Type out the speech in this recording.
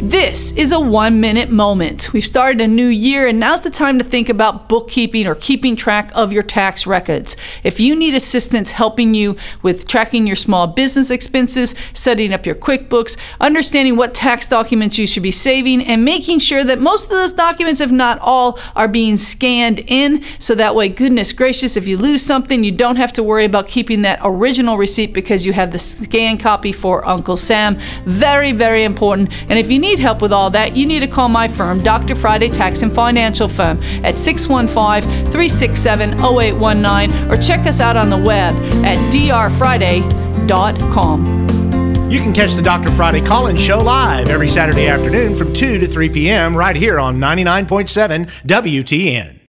This is a one minute moment. We've started a new year, and now's the time to think about bookkeeping or keeping track of your tax records. If you need assistance helping you with tracking your small business expenses, setting up your QuickBooks, understanding what tax documents you should be saving, and making sure that most of those documents, if not all, are being scanned in, so that way, goodness gracious, if you lose something, you don't have to worry about keeping that original receipt because you have the scanned copy for Uncle Sam. Very, very important. And if you need need help with all that, you need to call my firm, Dr. Friday Tax and Financial Firm, at 615 367 0819 or check us out on the web at drfriday.com. You can catch the Dr. Friday call in show live every Saturday afternoon from 2 to 3 p.m. right here on 99.7 WTN.